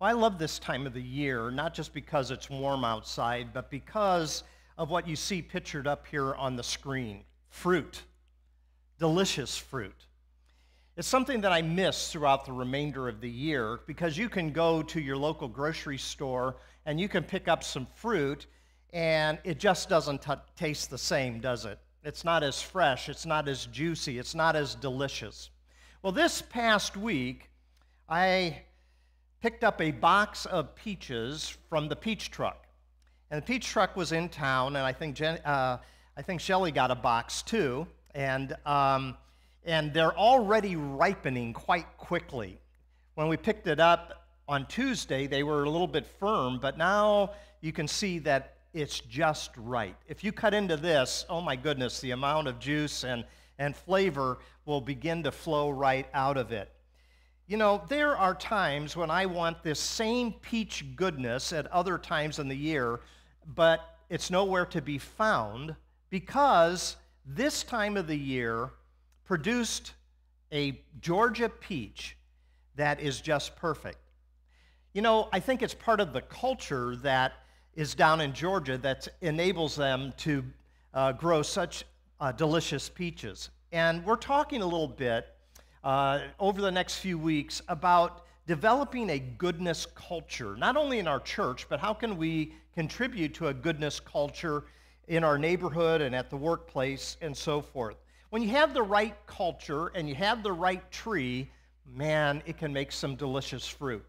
Well, I love this time of the year, not just because it's warm outside, but because of what you see pictured up here on the screen fruit, delicious fruit. It's something that I miss throughout the remainder of the year because you can go to your local grocery store and you can pick up some fruit, and it just doesn't t- taste the same, does it? It's not as fresh, it's not as juicy, it's not as delicious. Well, this past week, I picked up a box of peaches from the peach truck. And the peach truck was in town, and I think, Jen, uh, I think Shelly got a box too. And, um, and they're already ripening quite quickly. When we picked it up on Tuesday, they were a little bit firm, but now you can see that it's just right. If you cut into this, oh my goodness, the amount of juice and, and flavor will begin to flow right out of it. You know, there are times when I want this same peach goodness at other times in the year, but it's nowhere to be found because this time of the year produced a Georgia peach that is just perfect. You know, I think it's part of the culture that is down in Georgia that enables them to uh, grow such uh, delicious peaches. And we're talking a little bit uh, over the next few weeks about developing a goodness culture, not only in our church, but how can we contribute to a goodness culture in our neighborhood and at the workplace and so forth. When you have the right culture and you have the right tree, man, it can make some delicious fruit.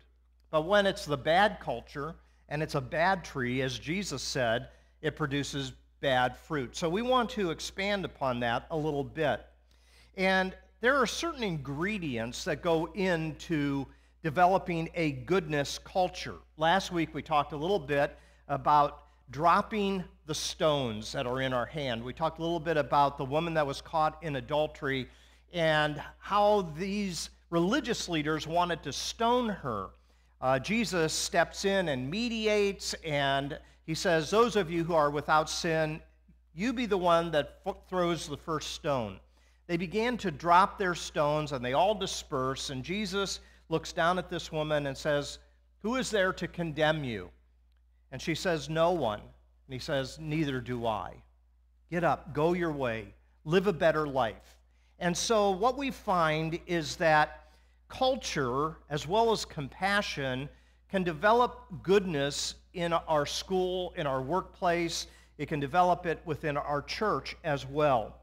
But when it's the bad culture and it's a bad tree, as Jesus said, it produces bad fruit. So we want to expand upon that a little bit. And there are certain ingredients that go into developing a goodness culture. Last week we talked a little bit about dropping the stones that are in our hand. We talked a little bit about the woman that was caught in adultery and how these religious leaders wanted to stone her. Uh, Jesus steps in and mediates, and he says, Those of you who are without sin, you be the one that throws the first stone they began to drop their stones and they all disperse. And Jesus looks down at this woman and says, Who is there to condemn you? And she says, No one. And he says, Neither do I. Get up, go your way, live a better life. And so, what we find is that culture, as well as compassion, can develop goodness in our school, in our workplace. It can develop it within our church as well.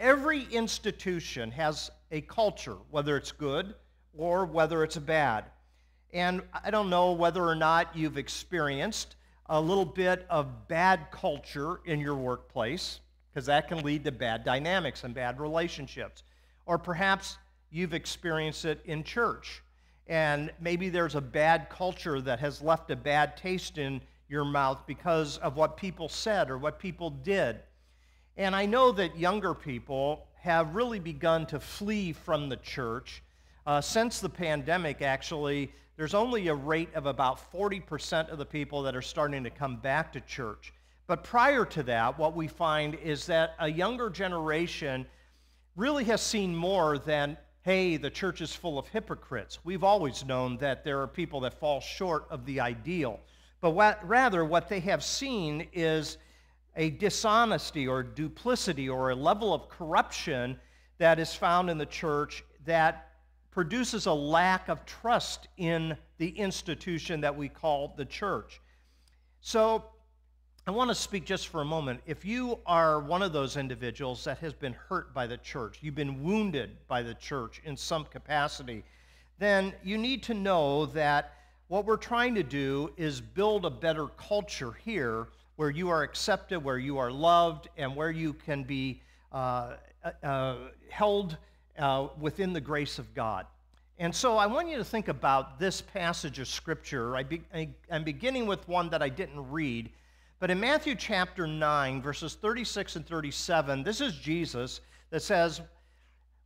Every institution has a culture, whether it's good or whether it's bad. And I don't know whether or not you've experienced a little bit of bad culture in your workplace, because that can lead to bad dynamics and bad relationships. Or perhaps you've experienced it in church, and maybe there's a bad culture that has left a bad taste in your mouth because of what people said or what people did. And I know that younger people have really begun to flee from the church. Uh, since the pandemic, actually, there's only a rate of about 40% of the people that are starting to come back to church. But prior to that, what we find is that a younger generation really has seen more than, hey, the church is full of hypocrites. We've always known that there are people that fall short of the ideal. But what, rather, what they have seen is a dishonesty or duplicity or a level of corruption that is found in the church that produces a lack of trust in the institution that we call the church. So, I want to speak just for a moment. If you are one of those individuals that has been hurt by the church, you've been wounded by the church in some capacity, then you need to know that what we're trying to do is build a better culture here where you are accepted, where you are loved, and where you can be uh, uh, uh, held uh, within the grace of God. And so I want you to think about this passage of Scripture. I be, I, I'm beginning with one that I didn't read, but in Matthew chapter 9, verses 36 and 37, this is Jesus that says,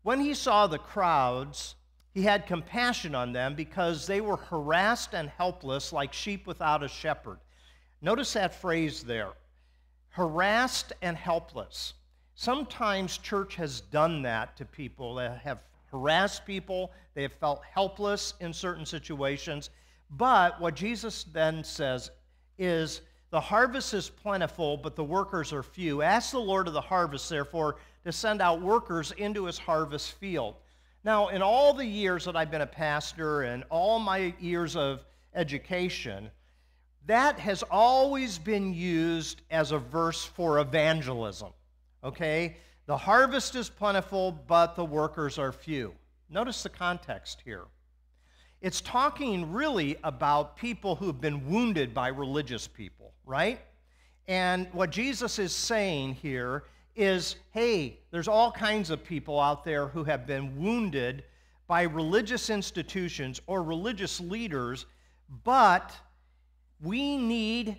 When he saw the crowds, he had compassion on them because they were harassed and helpless like sheep without a shepherd. Notice that phrase there harassed and helpless. Sometimes church has done that to people that have harassed people, they have felt helpless in certain situations. But what Jesus then says is, The harvest is plentiful, but the workers are few. Ask the Lord of the harvest, therefore, to send out workers into his harvest field. Now, in all the years that I've been a pastor and all my years of education, that has always been used as a verse for evangelism. Okay? The harvest is plentiful, but the workers are few. Notice the context here. It's talking really about people who've been wounded by religious people, right? And what Jesus is saying here is hey, there's all kinds of people out there who have been wounded by religious institutions or religious leaders, but we need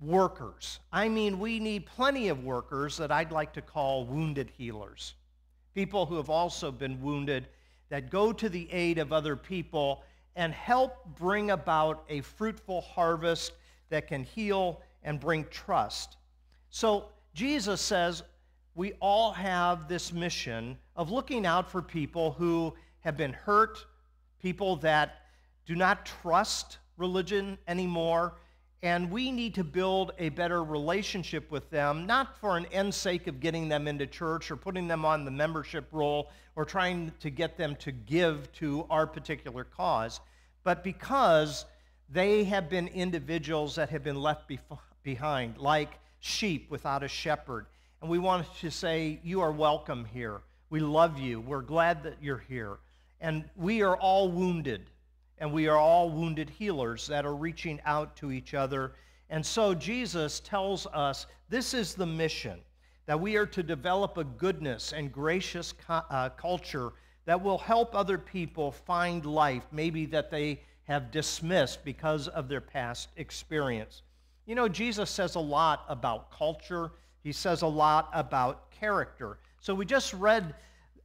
workers. I mean, we need plenty of workers that I'd like to call wounded healers. People who have also been wounded that go to the aid of other people and help bring about a fruitful harvest that can heal and bring trust. So Jesus says we all have this mission of looking out for people who have been hurt, people that do not trust religion anymore, and we need to build a better relationship with them, not for an end sake of getting them into church or putting them on the membership roll or trying to get them to give to our particular cause, but because they have been individuals that have been left behind, like sheep without a shepherd. And we want to say, You are welcome here. We love you. We're glad that you're here. And we are all wounded and we are all wounded healers that are reaching out to each other. And so Jesus tells us this is the mission that we are to develop a goodness and gracious uh, culture that will help other people find life, maybe that they have dismissed because of their past experience. You know, Jesus says a lot about culture, he says a lot about character. So we just read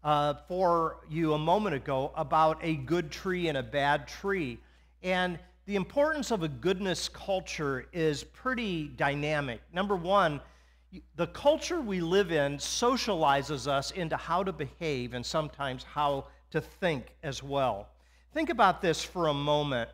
uh, for you a moment ago about a good tree and a bad tree. And the importance of a goodness culture is pretty dynamic. Number one, the culture we live in socializes us into how to behave and sometimes how to think as well. Think about this for a moment.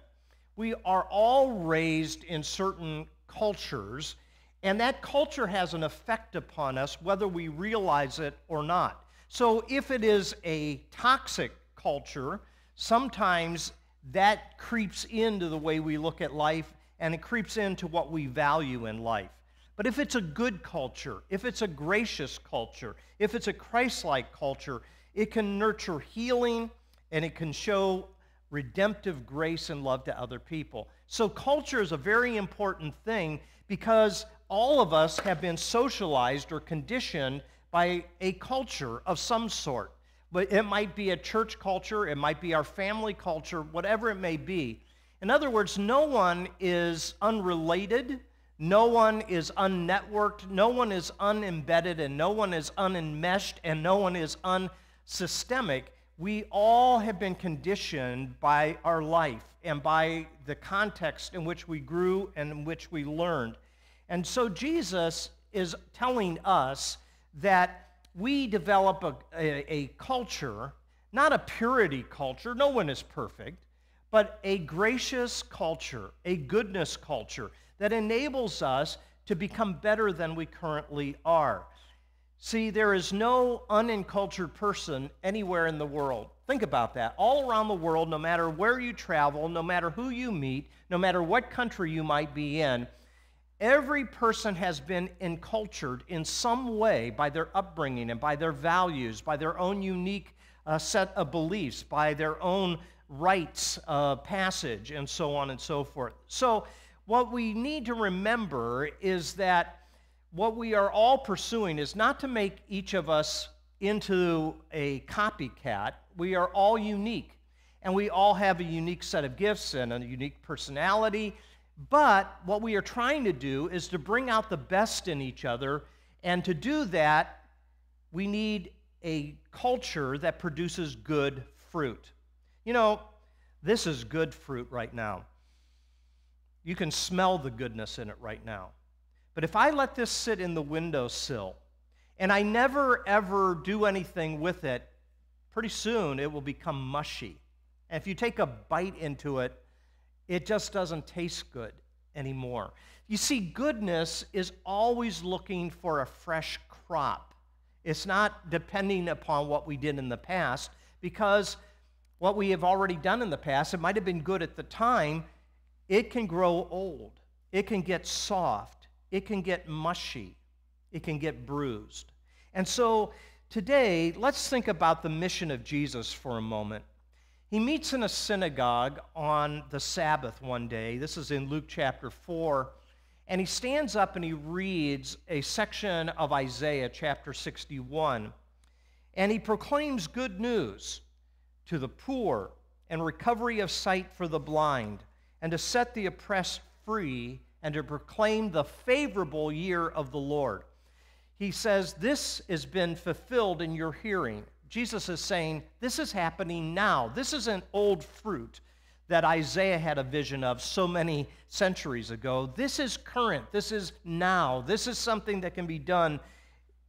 We are all raised in certain cultures, and that culture has an effect upon us whether we realize it or not. So if it is a toxic culture, sometimes that creeps into the way we look at life and it creeps into what we value in life. But if it's a good culture, if it's a gracious culture, if it's a Christ like culture, it can nurture healing and it can show redemptive grace and love to other people. So, culture is a very important thing because all of us have been socialized or conditioned by a culture of some sort. But it might be a church culture, it might be our family culture, whatever it may be. In other words, no one is unrelated, no one is unnetworked, no one is unembedded, and no one is unenmeshed, and no one is unsystemic. We all have been conditioned by our life and by the context in which we grew and in which we learned. And so Jesus is telling us that we develop a, a, a culture, not a purity culture, no one is perfect, but a gracious culture, a goodness culture that enables us to become better than we currently are. See, there is no uncultured person anywhere in the world. Think about that. All around the world, no matter where you travel, no matter who you meet, no matter what country you might be in, Every person has been encultured in some way by their upbringing and by their values, by their own unique uh, set of beliefs, by their own rites of passage, and so on and so forth. So, what we need to remember is that what we are all pursuing is not to make each of us into a copycat. We are all unique, and we all have a unique set of gifts and a unique personality but what we are trying to do is to bring out the best in each other. And to do that, we need a culture that produces good fruit. You know, this is good fruit right now. You can smell the goodness in it right now. But if I let this sit in the windowsill and I never ever do anything with it, pretty soon it will become mushy. And if you take a bite into it, it just doesn't taste good anymore. You see, goodness is always looking for a fresh crop. It's not depending upon what we did in the past, because what we have already done in the past, it might have been good at the time, it can grow old, it can get soft, it can get mushy, it can get bruised. And so today, let's think about the mission of Jesus for a moment. He meets in a synagogue on the Sabbath one day. This is in Luke chapter 4. And he stands up and he reads a section of Isaiah chapter 61. And he proclaims good news to the poor and recovery of sight for the blind, and to set the oppressed free, and to proclaim the favorable year of the Lord. He says, This has been fulfilled in your hearing. Jesus is saying, This is happening now. This isn't old fruit that Isaiah had a vision of so many centuries ago. This is current. This is now. This is something that can be done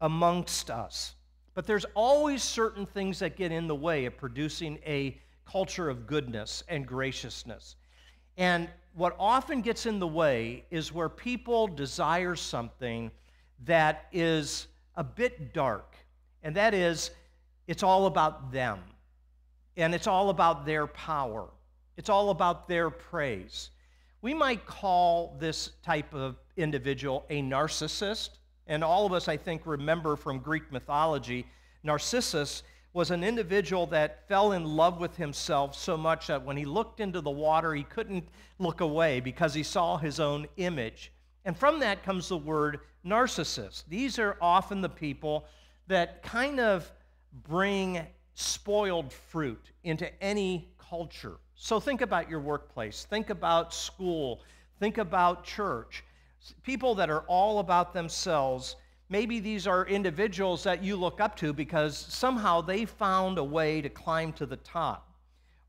amongst us. But there's always certain things that get in the way of producing a culture of goodness and graciousness. And what often gets in the way is where people desire something that is a bit dark, and that is it's all about them, and it's all about their power, it's all about their praise. We might call this type of individual a narcissist, and all of us, I think, remember from Greek mythology, Narcissus was an individual that fell in love with himself so much that when he looked into the water, he couldn't look away because he saw his own image. And from that comes the word narcissist. These are often the people that kind of bring spoiled fruit into any culture. So think about your workplace, think about school, think about church. People that are all about themselves. Maybe these are individuals that you look up to because somehow they found a way to climb to the top.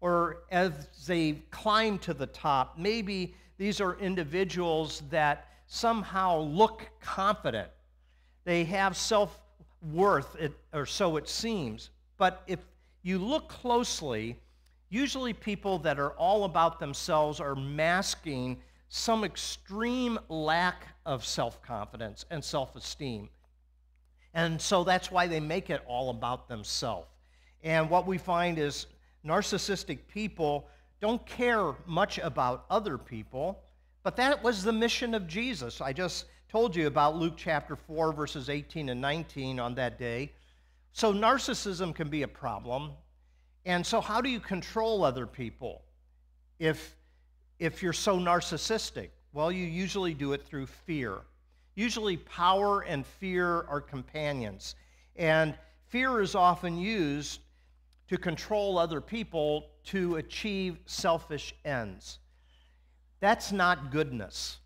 Or as they climb to the top, maybe these are individuals that somehow look confident. They have self worth, it, or so it seems. But if you look closely, usually people that are all about themselves are masking some extreme lack of self confidence and self esteem. And so that's why they make it all about themselves. And what we find is narcissistic people don't care much about other people, but that was the mission of Jesus. I just told you about Luke chapter 4, verses 18 and 19 on that day. So, narcissism can be a problem. And so, how do you control other people if, if you're so narcissistic? Well, you usually do it through fear. Usually, power and fear are companions. And fear is often used to control other people to achieve selfish ends. That's not goodness.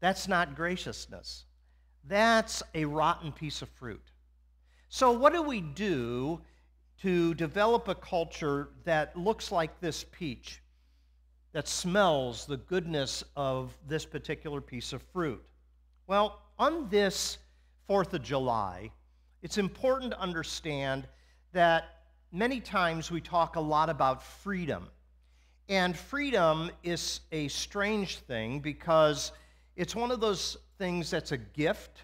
That's not graciousness. That's a rotten piece of fruit. So, what do we do to develop a culture that looks like this peach, that smells the goodness of this particular piece of fruit? Well, on this 4th of July, it's important to understand that many times we talk a lot about freedom. And freedom is a strange thing because it's one of those things that's a gift,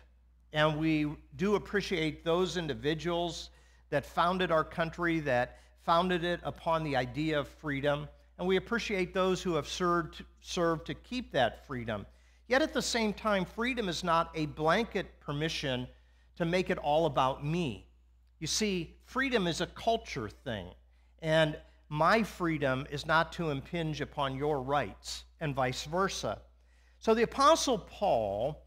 and we do appreciate those individuals that founded our country, that founded it upon the idea of freedom, and we appreciate those who have served, served to keep that freedom. Yet at the same time, freedom is not a blanket permission to make it all about me. You see, freedom is a culture thing, and my freedom is not to impinge upon your rights, and vice versa. So the Apostle Paul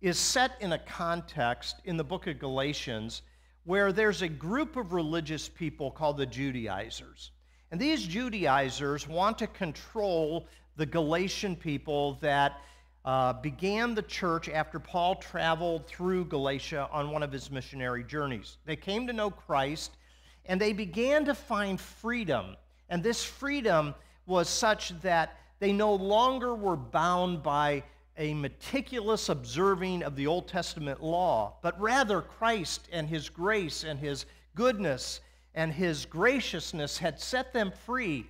is set in a context in the book of Galatians where there's a group of religious people called the Judaizers. And these Judaizers want to control the Galatian people that uh, began the church after Paul traveled through Galatia on one of his missionary journeys. They came to know Christ and they began to find freedom. And this freedom was such that they no longer were bound by a meticulous observing of the Old Testament law, but rather Christ and His grace and His goodness and His graciousness had set them free.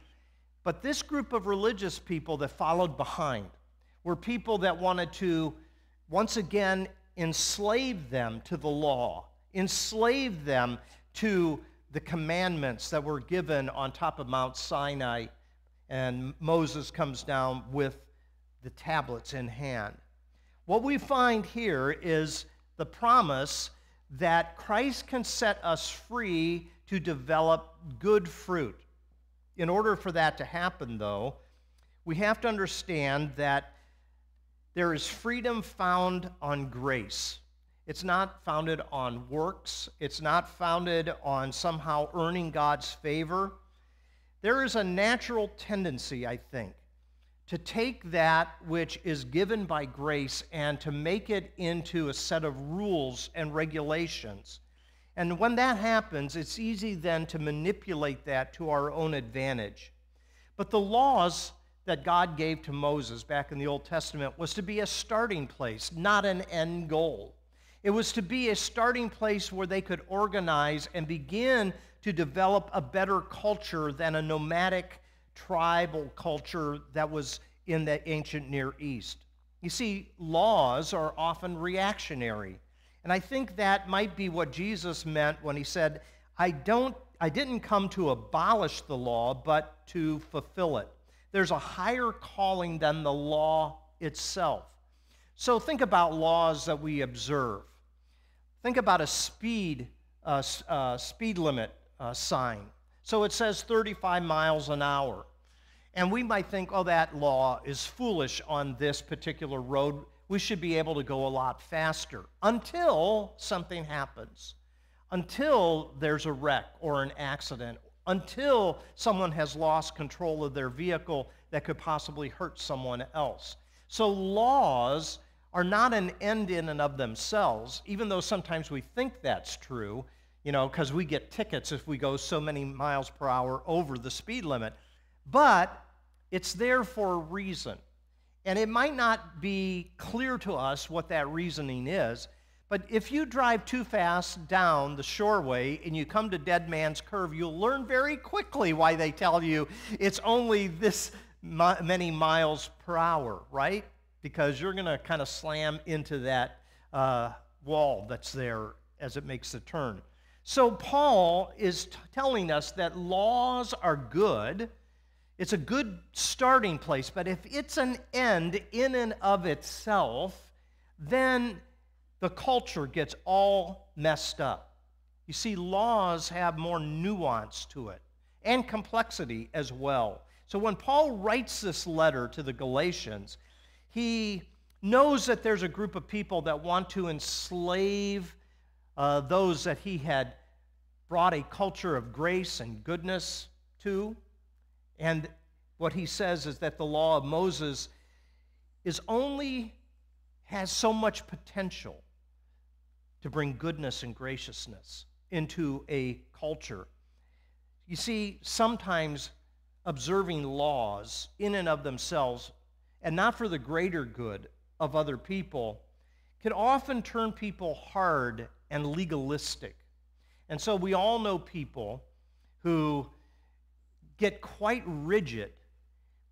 But this group of religious people that followed behind were people that wanted to once again enslave them to the law, enslave them to the commandments that were given on top of Mount Sinai, and Moses comes down with the tablets in hand. What we find here is the promise that Christ can set us free to develop good fruit. In order for that to happen, though, we have to understand that there is freedom found on grace. It's not founded on works, it's not founded on somehow earning God's favor. There is a natural tendency, I think, to take that which is given by grace and to make it into a set of rules and regulations. And when that happens, it's easy then to manipulate that to our own advantage. But the laws that God gave to Moses back in the Old Testament was to be a starting place, not an end goal. It was to be a starting place where they could organize and begin to develop a better culture than a nomadic tribal culture that was in the ancient Near East. You see, laws are often reactionary. And I think that might be what Jesus meant when he said, I, don't, I didn't come to abolish the law, but to fulfill it. There's a higher calling than the law itself. So think about laws that we observe. Think about a speed, uh, uh, speed limit uh, sign. So it says 35 miles an hour. And we might think, oh, that law is foolish on this particular road. We should be able to go a lot faster until something happens, until there's a wreck or an accident until someone has lost control of their vehicle that could possibly hurt someone else. So, laws are not an end in and of themselves, even though sometimes we think that's true, you know, because we get tickets if we go so many miles per hour over the speed limit. But it's there for a reason. And it might not be clear to us what that reasoning is, but if you drive too fast down the shoreway and you come to Dead Man's Curve, you'll learn very quickly why they tell you it's only this many miles per hour, right? Because you're going to kind of slam into that uh, wall that's there as it makes the turn. So, Paul is telling us that laws are good. It's a good starting place, but if it's an end in and of itself, then the culture gets all messed up. You see, laws have more nuance to it and complexity as well. So when Paul writes this letter to the Galatians, he knows that there's a group of people that want to enslave uh, those that he had brought a culture of grace and goodness to. And what he says is that the law of Moses is only has so much potential to bring goodness and graciousness into a culture. You see, sometimes observing laws in and of themselves, and not for the greater good of other people, can often turn people hard and legalistic. And so we all know people who get quite rigid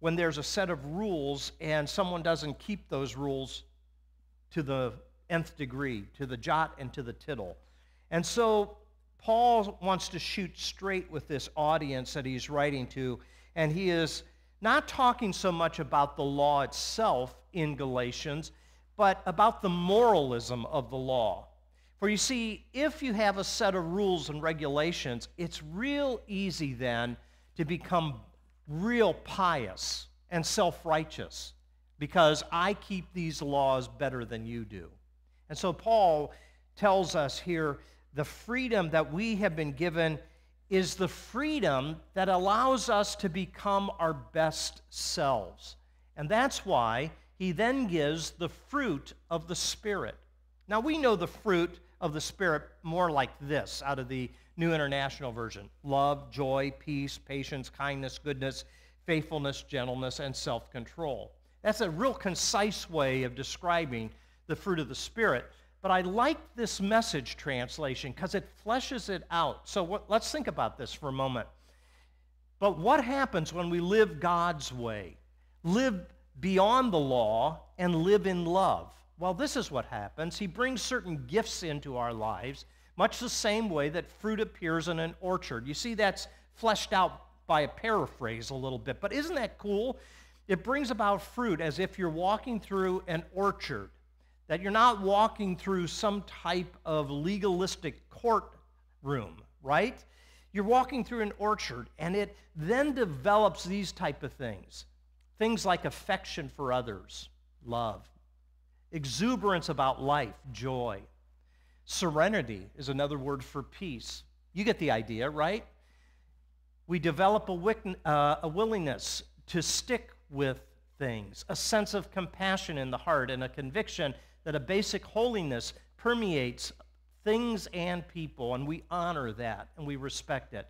when there's a set of rules and someone doesn't keep those rules to the nth degree, to the jot and to the tittle. And so Paul wants to shoot straight with this audience that he's writing to, and he is not talking so much about the law itself in Galatians, but about the moralism of the law. For you see, if you have a set of rules and regulations, it's real easy then to become real pious and self righteous because I keep these laws better than you do. And so Paul tells us here the freedom that we have been given is the freedom that allows us to become our best selves. And that's why he then gives the fruit of the Spirit. Now, we know the fruit of the Spirit more like this out of the New International Version love, joy, peace, patience, kindness, goodness, faithfulness, gentleness, and self control. That's a real concise way of describing the fruit of the Spirit. But I like this message translation because it fleshes it out. So what, let's think about this for a moment. But what happens when we live God's way? Live beyond the law and live in love. Well, this is what happens. He brings certain gifts into our lives, much the same way that fruit appears in an orchard. You see, that's fleshed out by a paraphrase a little bit, but isn't that cool? It brings about fruit as if you're walking through an orchard, that you're not walking through some type of legalistic courtroom, right? You're walking through an orchard, and it then develops these type of things. Things like affection for others, love, exuberance about life, joy. Serenity is another word for peace. You get the idea, right? We develop a, uh, a willingness to stick with things, a sense of compassion in the heart, and a conviction that a basic holiness permeates things and people, and we honor that and we respect it.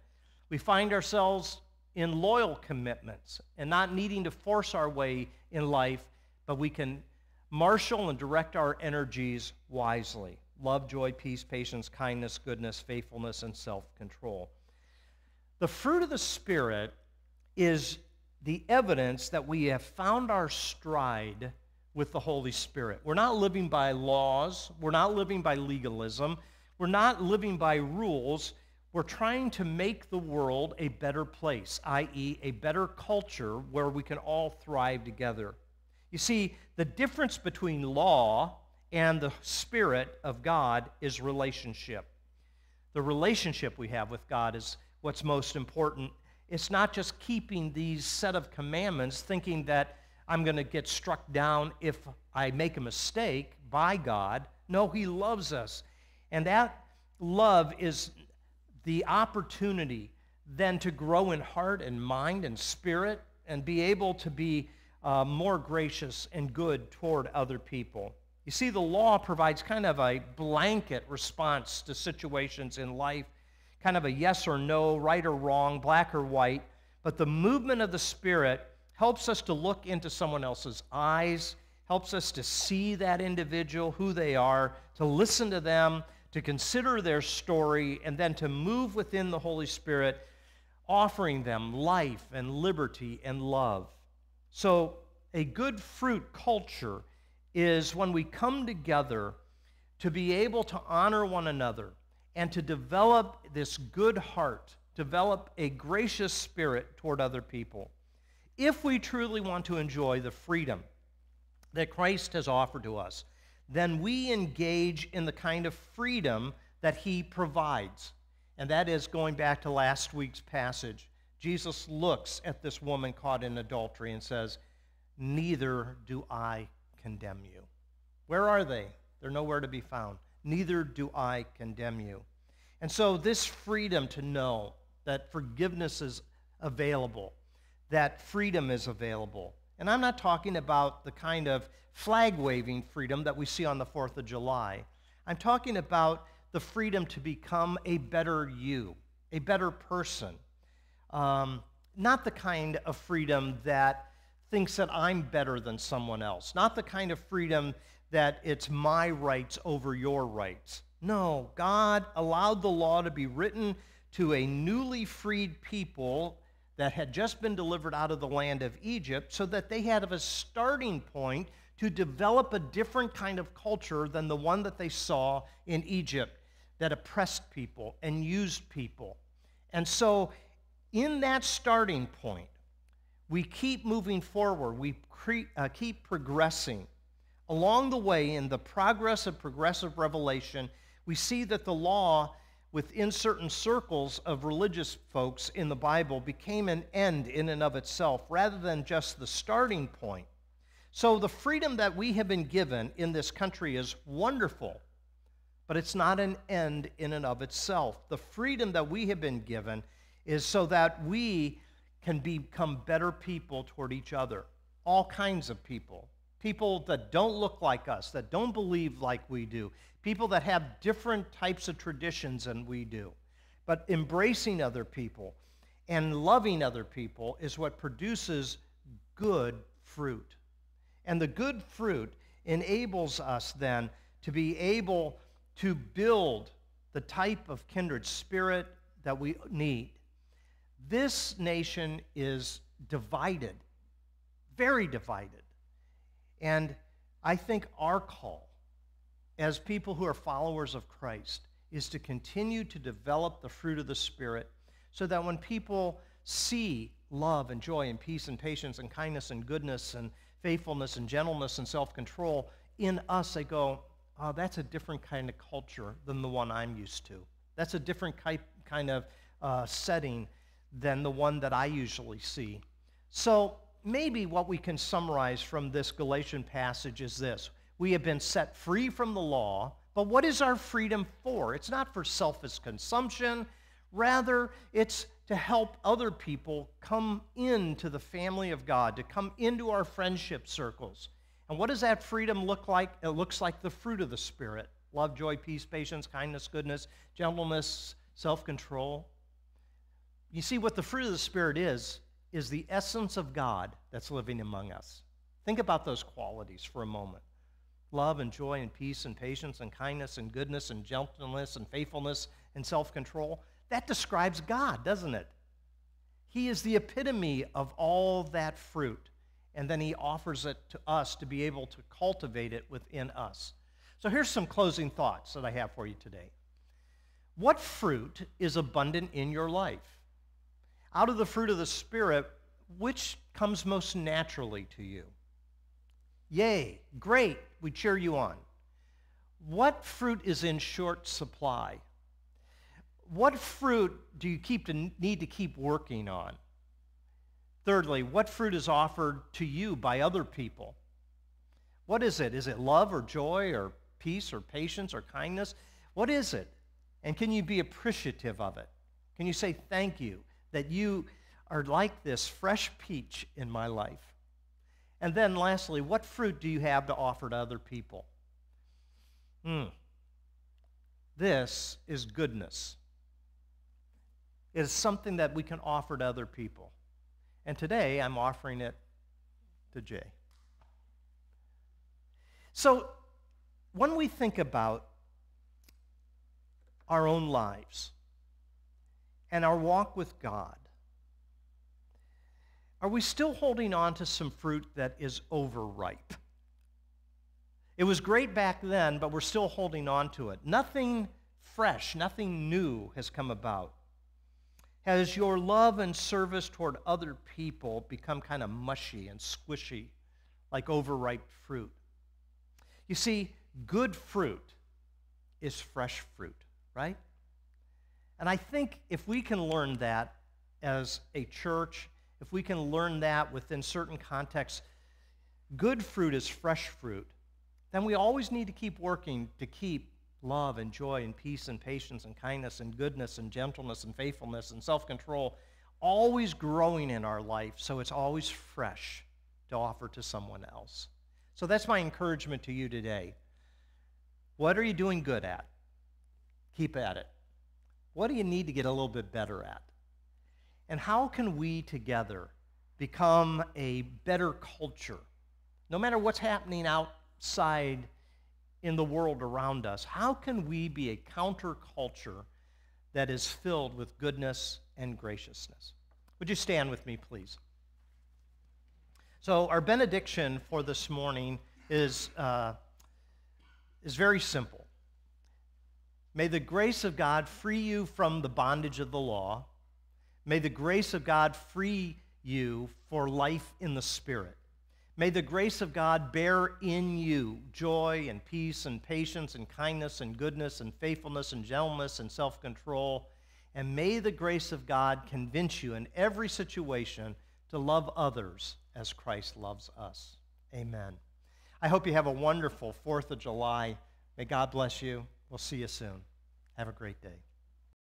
We find ourselves in loyal commitments and not needing to force our way in life, but we can marshal and direct our energies wisely. Love, joy, peace, patience, kindness, goodness, faithfulness, and self control. The fruit of the Spirit is the evidence that we have found our stride with the Holy Spirit. We're not living by laws, we're not living by legalism, we're not living by rules. We're trying to make the world a better place, i.e., a better culture where we can all thrive together. You see, the difference between law and the Spirit of God is relationship. The relationship we have with God is what's most important. It's not just keeping these set of commandments thinking that I'm going to get struck down if I make a mistake by God. No, He loves us. And that love is the opportunity then to grow in heart and mind and spirit and be able to be uh, more gracious and good toward other people. You see, the law provides kind of a blanket response to situations in life, kind of a yes or no, right or wrong, black or white. But the movement of the Spirit helps us to look into someone else's eyes, helps us to see that individual, who they are, to listen to them, to consider their story, and then to move within the Holy Spirit, offering them life and liberty and love. So, a good fruit culture is when we come together to be able to honor one another and to develop this good heart, develop a gracious spirit toward other people. If we truly want to enjoy the freedom that Christ has offered to us, then we engage in the kind of freedom that he provides. And that is going back to last week's passage. Jesus looks at this woman caught in adultery and says, Neither do I condemn you. Where are they? They're nowhere to be found. Neither do I condemn you. And so, this freedom to know that forgiveness is available, that freedom is available. And I'm not talking about the kind of flag waving freedom that we see on the 4th of July. I'm talking about the freedom to become a better you, a better person. Um, not the kind of freedom that thinks that I'm better than someone else, not the kind of freedom that it's my rights over your rights. No, God allowed the law to be written to a newly freed people that had just been delivered out of the land of Egypt so that they had a starting point to develop a different kind of culture than the one that they saw in Egypt that oppressed people and used people. And so, in that starting point, we keep moving forward, we cre- uh, keep progressing. Along the way, in the progress of progressive revelation, we see that the law within certain circles of religious folks in the Bible became an end in and of itself rather than just the starting point. So, the freedom that we have been given in this country is wonderful, but it's not an end in and of itself. The freedom that we have been given is so that we can become better people toward each other, all kinds of people. People that don't look like us, that don't believe like we do, people that have different types of traditions than we do. But embracing other people and loving other people is what produces good fruit. And the good fruit enables us then to be able to build the type of kindred spirit that we need This nation is divided, very divided. And I think our call as people who are followers of Christ is to continue to develop the fruit of the Spirit so that when people see love and joy and peace and patience and kindness and goodness and faithfulness and gentleness and self control in us, they go, oh, that's a different kind of culture than the one I'm used to. That's a different kind of uh, setting than the one that I usually see. So maybe what we can summarize from this Galatian passage is this We have been set free from the law, but what is our freedom for? It's not for selfish consumption, rather, it's to help other people come into the family of God, to come into our friendship circles. And what does that freedom look like? It looks like the fruit of the Spirit love, joy, peace, patience, kindness, goodness, gentleness, self control. You see, what the fruit of the Spirit is, is the essence of God that's living among us. Think about those qualities for a moment love and joy and peace and patience and kindness and goodness and gentleness and faithfulness and self control. That describes God, doesn't it? He is the epitome of all that fruit, and then He offers it to us to be able to cultivate it within us. So here's some closing thoughts that I have for you today. What fruit is abundant in your life? Out of the fruit of the Spirit, which comes most naturally to you? Yay, great, we cheer you on. What fruit is in short supply? what fruit do you keep to need to keep working on? Thirdly, what fruit is offered to you by other people? What is it? Is it love or joy or peace or patience or kindness? What is it? And can you be appreciative of it? Can you say thank you that you are like this fresh peach in my life? And then lastly, what fruit do you have to offer to other people? Hmm. This is goodness. It is something that we can offer to other people. And today I'm offering it to Jay. So when we think about our own lives and our walk with God, are we still holding on to some fruit that is overripe? It was great back then, but we're still holding on to it. Nothing fresh, nothing new has come about. Has your love and service toward other people become kind of mushy and squishy, like overripe fruit? You see, good fruit is fresh fruit, right? And I think if we can learn that as a church, if we can learn that within certain contexts, good fruit is fresh fruit, then we always need to keep working to keep love and joy and peace and patience and kindness and goodness and gentleness and faithfulness and self control always growing in our life so it's always fresh to offer to someone else. So that's my encouragement to you today. What are you doing good at? Keep at it. What do you need to get a little bit better at? And how can we together become a better culture? No matter what's happening outside in the world around us, how can we be a counterculture that is filled with goodness and graciousness? Would you stand with me, please? So, our benediction for this morning is, uh, is very simple. May the grace of God free you from the bondage of the law. May the grace of God free you for life in the Spirit. May the grace of God bear in you joy and peace and patience and kindness and goodness and faithfulness and gentleness and self control. And may the grace of God convince you in every situation to love others as Christ loves us. Amen. I hope you have a wonderful 4th of July. May God bless you. We'll see you soon. Have a great day.